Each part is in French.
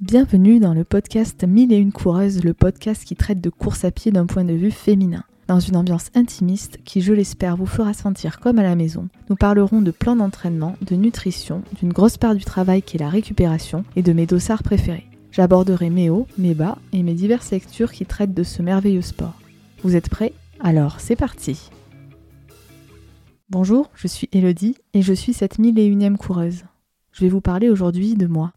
Bienvenue dans le podcast Mille et une coureuses, le podcast qui traite de course à pied d'un point de vue féminin. Dans une ambiance intimiste qui, je l'espère, vous fera sentir comme à la maison, nous parlerons de plans d'entraînement, de nutrition, d'une grosse part du travail qui est la récupération et de mes dossards préférés. J'aborderai mes hauts, mes bas et mes diverses lectures qui traitent de ce merveilleux sport. Vous êtes prêts? Alors c'est parti Bonjour, je suis Elodie et je suis cette mille et coureuse. Je vais vous parler aujourd'hui de moi.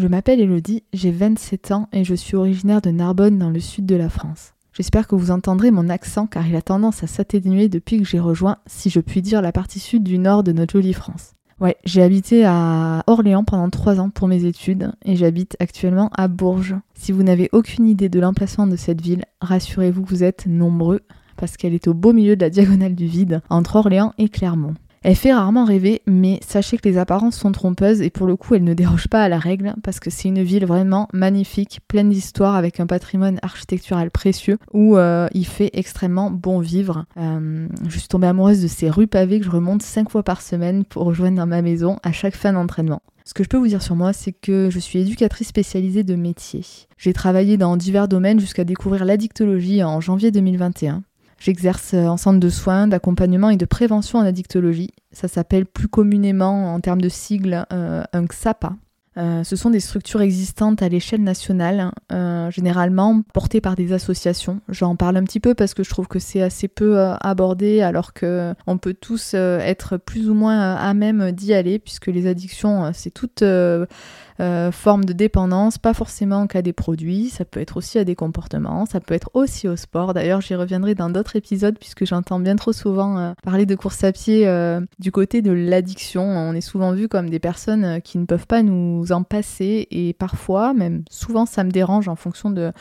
Je m'appelle Elodie, j'ai 27 ans et je suis originaire de Narbonne dans le sud de la France. J'espère que vous entendrez mon accent car il a tendance à s'atténuer depuis que j'ai rejoint, si je puis dire, la partie sud du nord de notre jolie France. Ouais, j'ai habité à Orléans pendant 3 ans pour mes études et j'habite actuellement à Bourges. Si vous n'avez aucune idée de l'emplacement de cette ville, rassurez-vous que vous êtes nombreux parce qu'elle est au beau milieu de la diagonale du vide entre Orléans et Clermont. Elle fait rarement rêver, mais sachez que les apparences sont trompeuses et pour le coup, elle ne déroge pas à la règle parce que c'est une ville vraiment magnifique, pleine d'histoire avec un patrimoine architectural précieux où euh, il fait extrêmement bon vivre. Euh, je suis tombée amoureuse de ces rues pavées que je remonte 5 fois par semaine pour rejoindre ma maison à chaque fin d'entraînement. Ce que je peux vous dire sur moi, c'est que je suis éducatrice spécialisée de métier. J'ai travaillé dans divers domaines jusqu'à découvrir l'addictologie en janvier 2021. J'exerce en centre de soins, d'accompagnement et de prévention en addictologie. Ça s'appelle plus communément en termes de sigle euh, un XAPA. Euh, ce sont des structures existantes à l'échelle nationale, euh, généralement portées par des associations. J'en parle un petit peu parce que je trouve que c'est assez peu abordé, alors que on peut tous être plus ou moins à même d'y aller, puisque les addictions, c'est toute euh, forme de dépendance, pas forcément en cas des produits, ça peut être aussi à des comportements, ça peut être aussi au sport. D'ailleurs, j'y reviendrai dans d'autres épisodes puisque j'entends bien trop souvent euh, parler de course à pied euh, du côté de l'addiction. On est souvent vu comme des personnes qui ne peuvent pas nous en passer et parfois, même souvent, ça me dérange en fonction de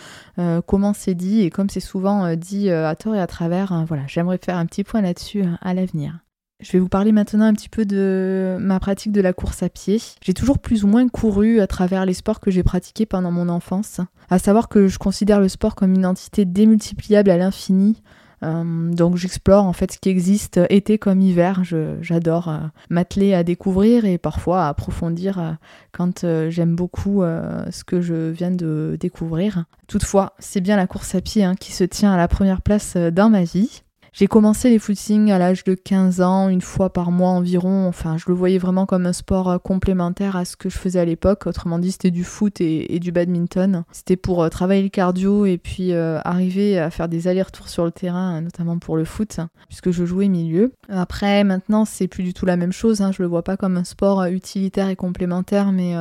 comment c'est dit et comme c'est souvent dit à tort et à travers. voilà, j'aimerais faire un petit point là-dessus à l'avenir. Je vais vous parler maintenant un petit peu de ma pratique de la course à pied. J'ai toujours plus ou moins couru à travers les sports que j'ai pratiqués pendant mon enfance. À savoir que je considère le sport comme une entité démultipliable à l'infini. Euh, donc j'explore en fait ce qui existe été comme hiver. J'adore euh, m'atteler à découvrir et parfois à approfondir euh, quand j'aime beaucoup ce que je viens de découvrir. Toutefois, c'est bien la course à pied hein, qui se tient à la première place dans ma vie. J'ai commencé les footings à l'âge de 15 ans, une fois par mois environ. Enfin, je le voyais vraiment comme un sport euh, complémentaire à ce que je faisais à l'époque. Autrement dit, c'était du foot et, du badminton. C'était pour euh, travailler le cardio et puis euh, arriver à faire des allers-retours sur le terrain, notamment pour le foot, puisque je jouais milieu. Après, maintenant, c'est plus du tout la même chose. Hein. Je le vois pas comme un sport utilitaire et complémentaire, mais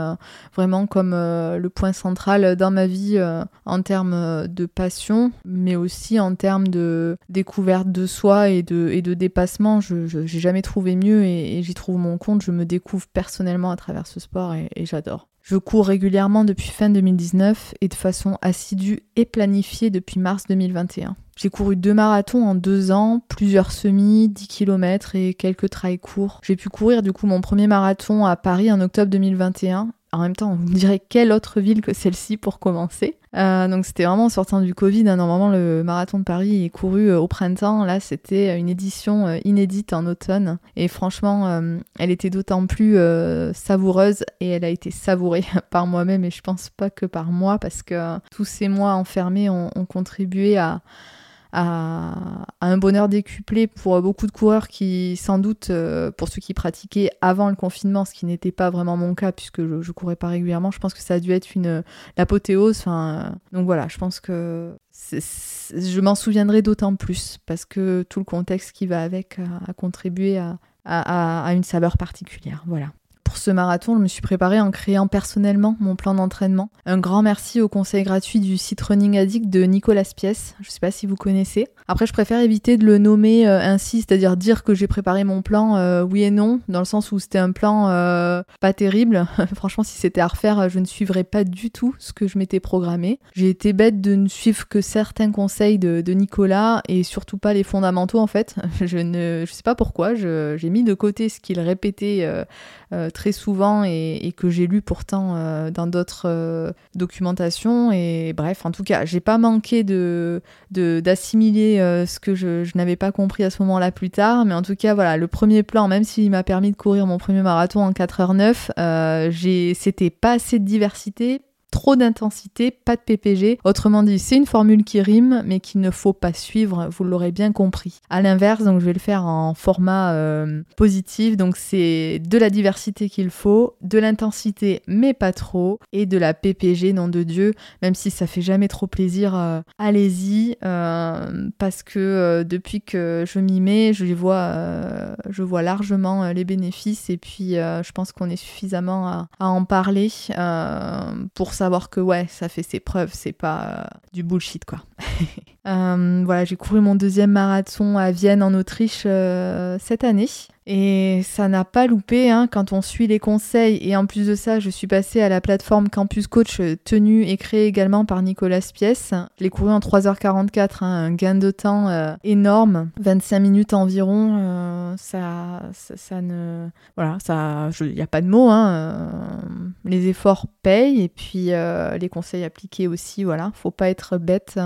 vraiment comme le point central dans ma vie en termes de passion, mais aussi en termes de découverte de de soi et de, et de dépassement, je jamais trouvé mieux et, j'y trouve mon compte. Je me découvre personnellement à travers ce sport et, j'adore. Je cours régulièrement depuis fin 2019 et de façon assidue et planifiée depuis mars 2021. J'ai couru deux marathons en deux ans, plusieurs semis, 10 km et quelques trails courts. J'ai pu courir du coup mon premier marathon à Paris en octobre 2021 en même temps, on dirait quelle autre ville que celle-ci pour commencer. Euh, donc c'était vraiment en sortant du Covid. Hein. Normalement, le marathon de Paris est couru euh, au printemps. Là, c'était une édition euh, inédite en automne. Et franchement, elle était d'autant plus savoureuse et elle a été savourée par moi-même et je pense pas que par moi parce que tous ces mois enfermés ont contribué à à, un bonheur décuplé pour beaucoup de coureurs qui, sans doute, euh, pour ceux qui pratiquaient avant le confinement, ce qui n'était pas vraiment mon cas puisque je, je courais pas régulièrement, je pense que ça a dû être une l'apothéose. Enfin, donc voilà, je pense que je m'en souviendrai d'autant plus parce que tout le contexte qui va avec a, contribué à, à, à une saveur particulière. Voilà. Pour ce marathon, je me suis préparée en créant personnellement mon plan d'entraînement. Un grand merci au conseil gratuit du site Running Addict de Nicolas Pièce. Je sais pas si vous connaissez. Après, je préfère éviter de le nommer euh, ainsi, c'est-à-dire dire que j'ai préparé mon plan euh, oui et non, dans le sens où c'était un plan euh, pas terrible. Franchement, si c'était à refaire, je ne suivrais pas du tout ce que je m'étais programmé. J'ai été bête de ne suivre que certains conseils de, Nicolas et surtout pas les fondamentaux en fait. Je ne sais pas pourquoi, j'ai mis de côté ce qu'il répétait très souvent et, que j'ai lu pourtant euh, dans d'autres euh, documentations. Et bref, en tout cas, j'ai pas manqué de d'assimiler euh, ce que je, je n'avais pas compris à ce moment-là plus tard. Mais en tout cas, voilà, le premier plan, même s'il m'a permis de courir mon premier marathon en 4h09, j'ai c'était pas assez de diversité Trop d'intensité, pas de PPG. Autrement dit, c'est une formule qui rime, mais qu'il ne faut pas suivre, vous l'aurez bien compris. À l'inverse, donc je vais le faire en format euh, positif, donc c'est de la diversité qu'il faut, de l'intensité, mais pas trop, et de la PPG, nom de Dieu, même si ça fait jamais trop plaisir, euh, allez-y, euh, parce que depuis que je m'y mets, je vois, je vois largement les bénéfices, et puis je pense qu'on est suffisamment à, à en parler pour savoir que ouais, ça fait ses preuves, c'est pas euh, du bullshit quoi. Euh, voilà, j'ai couru mon deuxième marathon à Vienne en Autriche euh, cette année. Et ça n'a pas loupé hein, quand on suit les conseils. Et en plus de ça, je suis passée à la plateforme Campus Coach euh, tenue et créée également par Nicolas Spies. Je l'ai couru en 3h44, hein, un gain de temps euh, énorme, 25 minutes environ. Euh, ça, ça, ne. Voilà, ça. Il n'y a pas de mots. Hein, les efforts payent et puis les conseils appliqués aussi. Voilà, faut pas être bête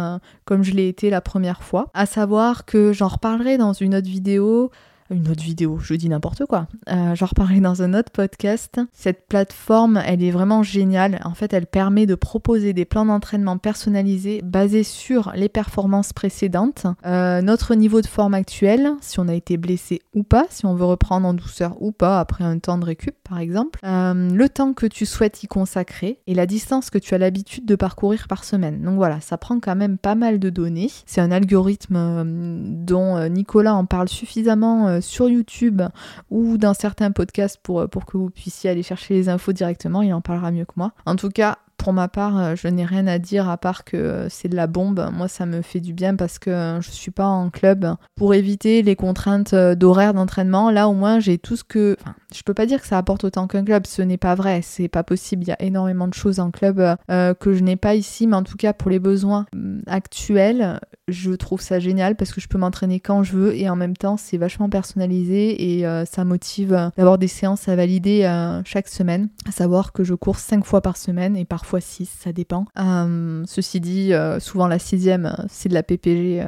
comme je l'ai été la première fois. À savoir que j'en reparlerai dans une autre vidéo une autre vidéo, je dis n'importe quoi. Euh, J'en reparlerai dans un autre podcast. Cette plateforme, elle est vraiment géniale. En fait, elle permet de proposer des plans d'entraînement personnalisés basés sur les performances précédentes, euh, notre niveau de forme actuel, si on a été blessé ou pas, si on veut reprendre en douceur ou pas après un temps de récup par exemple, euh, le temps que tu souhaites y consacrer et la distance que tu as l'habitude de parcourir par semaine. Donc voilà, ça prend quand même pas mal de données. C'est un algorithme euh, dont Nicolas en parle suffisamment sur YouTube ou dans certains podcasts pour, pour que vous puissiez aller chercher les infos directement. Il en parlera mieux que moi. En tout cas, pour ma part, euh, je n'ai rien à dire à part que euh, c'est de la bombe. Moi, ça me fait du bien parce que euh, je suis pas en club pour éviter les contraintes d'horaire d'entraînement. Là, au moins, j'ai tout ce que. Je peux pas dire que ça apporte autant qu'un club. Ce n'est pas vrai. C'est pas possible. Il y a énormément de choses en club que je n'ai pas ici, mais en tout cas pour les besoins actuels, je trouve ça génial parce que je peux m'entraîner quand je veux et en même temps, c'est vachement personnalisé et ça motive d'avoir des séances à valider chaque semaine. À savoir que je cours 5 fois par semaine et parfois 6, ça dépend. Euh, ceci dit, euh, souvent la sixième, euh, c'est de la PPG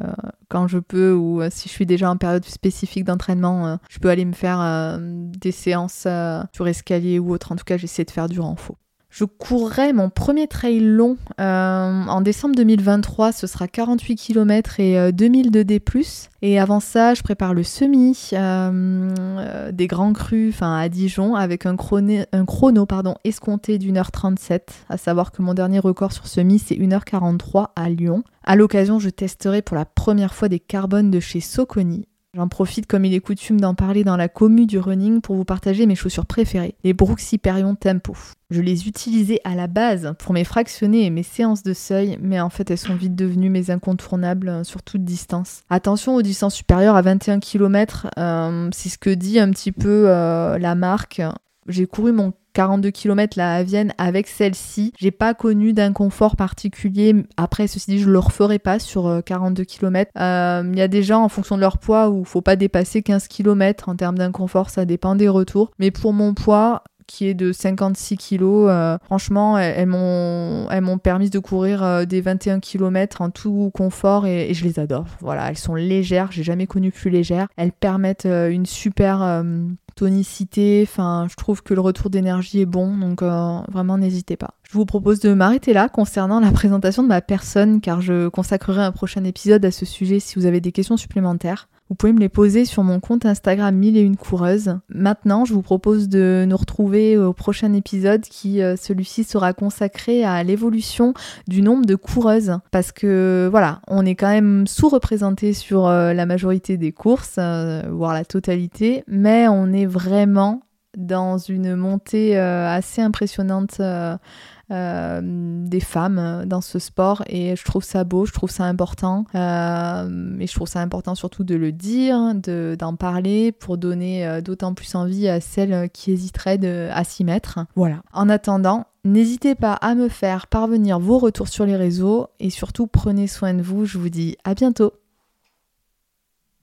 quand je peux ou si je suis déjà en période spécifique d'entraînement, je peux aller me faire des séances sur escalier ou autre. En tout cas, j'essaie de faire du renfort. Je courrai mon premier trail long euh, en décembre 2023. Ce sera 48 km et 2000 de D+. Et avant ça, je prépare le semi euh, des grands crus à Dijon avec un, un chrono pardon, escompté d'une heure 37. À savoir que mon dernier record sur semi, c'est 1h43 à Lyon. À l'occasion, je testerai pour la première fois des carbones de chez Soconi. J'en profite comme il est coutume d'en parler dans la commu du running pour vous partager mes chaussures préférées, les Brooks Hyperion Tempo. Je les utilisais à la base pour mes fractionnés et mes séances de seuil, mais en fait elles sont vite devenues mes incontournables euh, sur toute distance. Attention aux distances supérieures à 21 km, euh, c'est ce que dit un petit peu euh, la marque. J'ai couru mon 42 km là à Vienne avec celle-ci. J'ai pas connu d'inconfort particulier. Après, ceci dit, je le referai pas sur 42 km. Il y a des gens en fonction de leur poids où faut pas dépasser 15 km en termes d'inconfort, ça dépend des retours. Mais pour mon poids, qui est de 56 kilos. Euh, franchement, elles, m'ont, permis de courir euh, des 21 km en tout confort et, je les adore. Voilà, elles sont légères, j'ai jamais connu plus légères. Elles permettent euh, une super tonicité. Enfin, je trouve que le retour d'énergie est bon, donc vraiment n'hésitez pas. Je vous propose de m'arrêter là concernant la présentation de ma personne, car je consacrerai un prochain épisode à ce sujet si vous avez des questions supplémentaires. Vous pouvez me les poser sur mon compte Instagram 1001 coureuses. Maintenant, je vous propose de nous retrouver au prochain épisode qui, euh, celui-ci, sera consacré à l'évolution du nombre de coureuses. Parce que, voilà, on est quand même sous-représenté sur euh, la majorité des courses, euh, voire la totalité, mais on est vraiment dans une montée assez impressionnante euh, des femmes dans ce sport et je trouve ça beau, je trouve ça important euh, et je trouve ça important surtout de le dire, d'en parler pour donner euh, d'autant plus envie à celles qui hésiteraient de, à s'y mettre. Voilà. En attendant, N'hésitez pas à me faire parvenir vos retours sur les réseaux et surtout prenez soin de vous. Je vous dis à bientôt.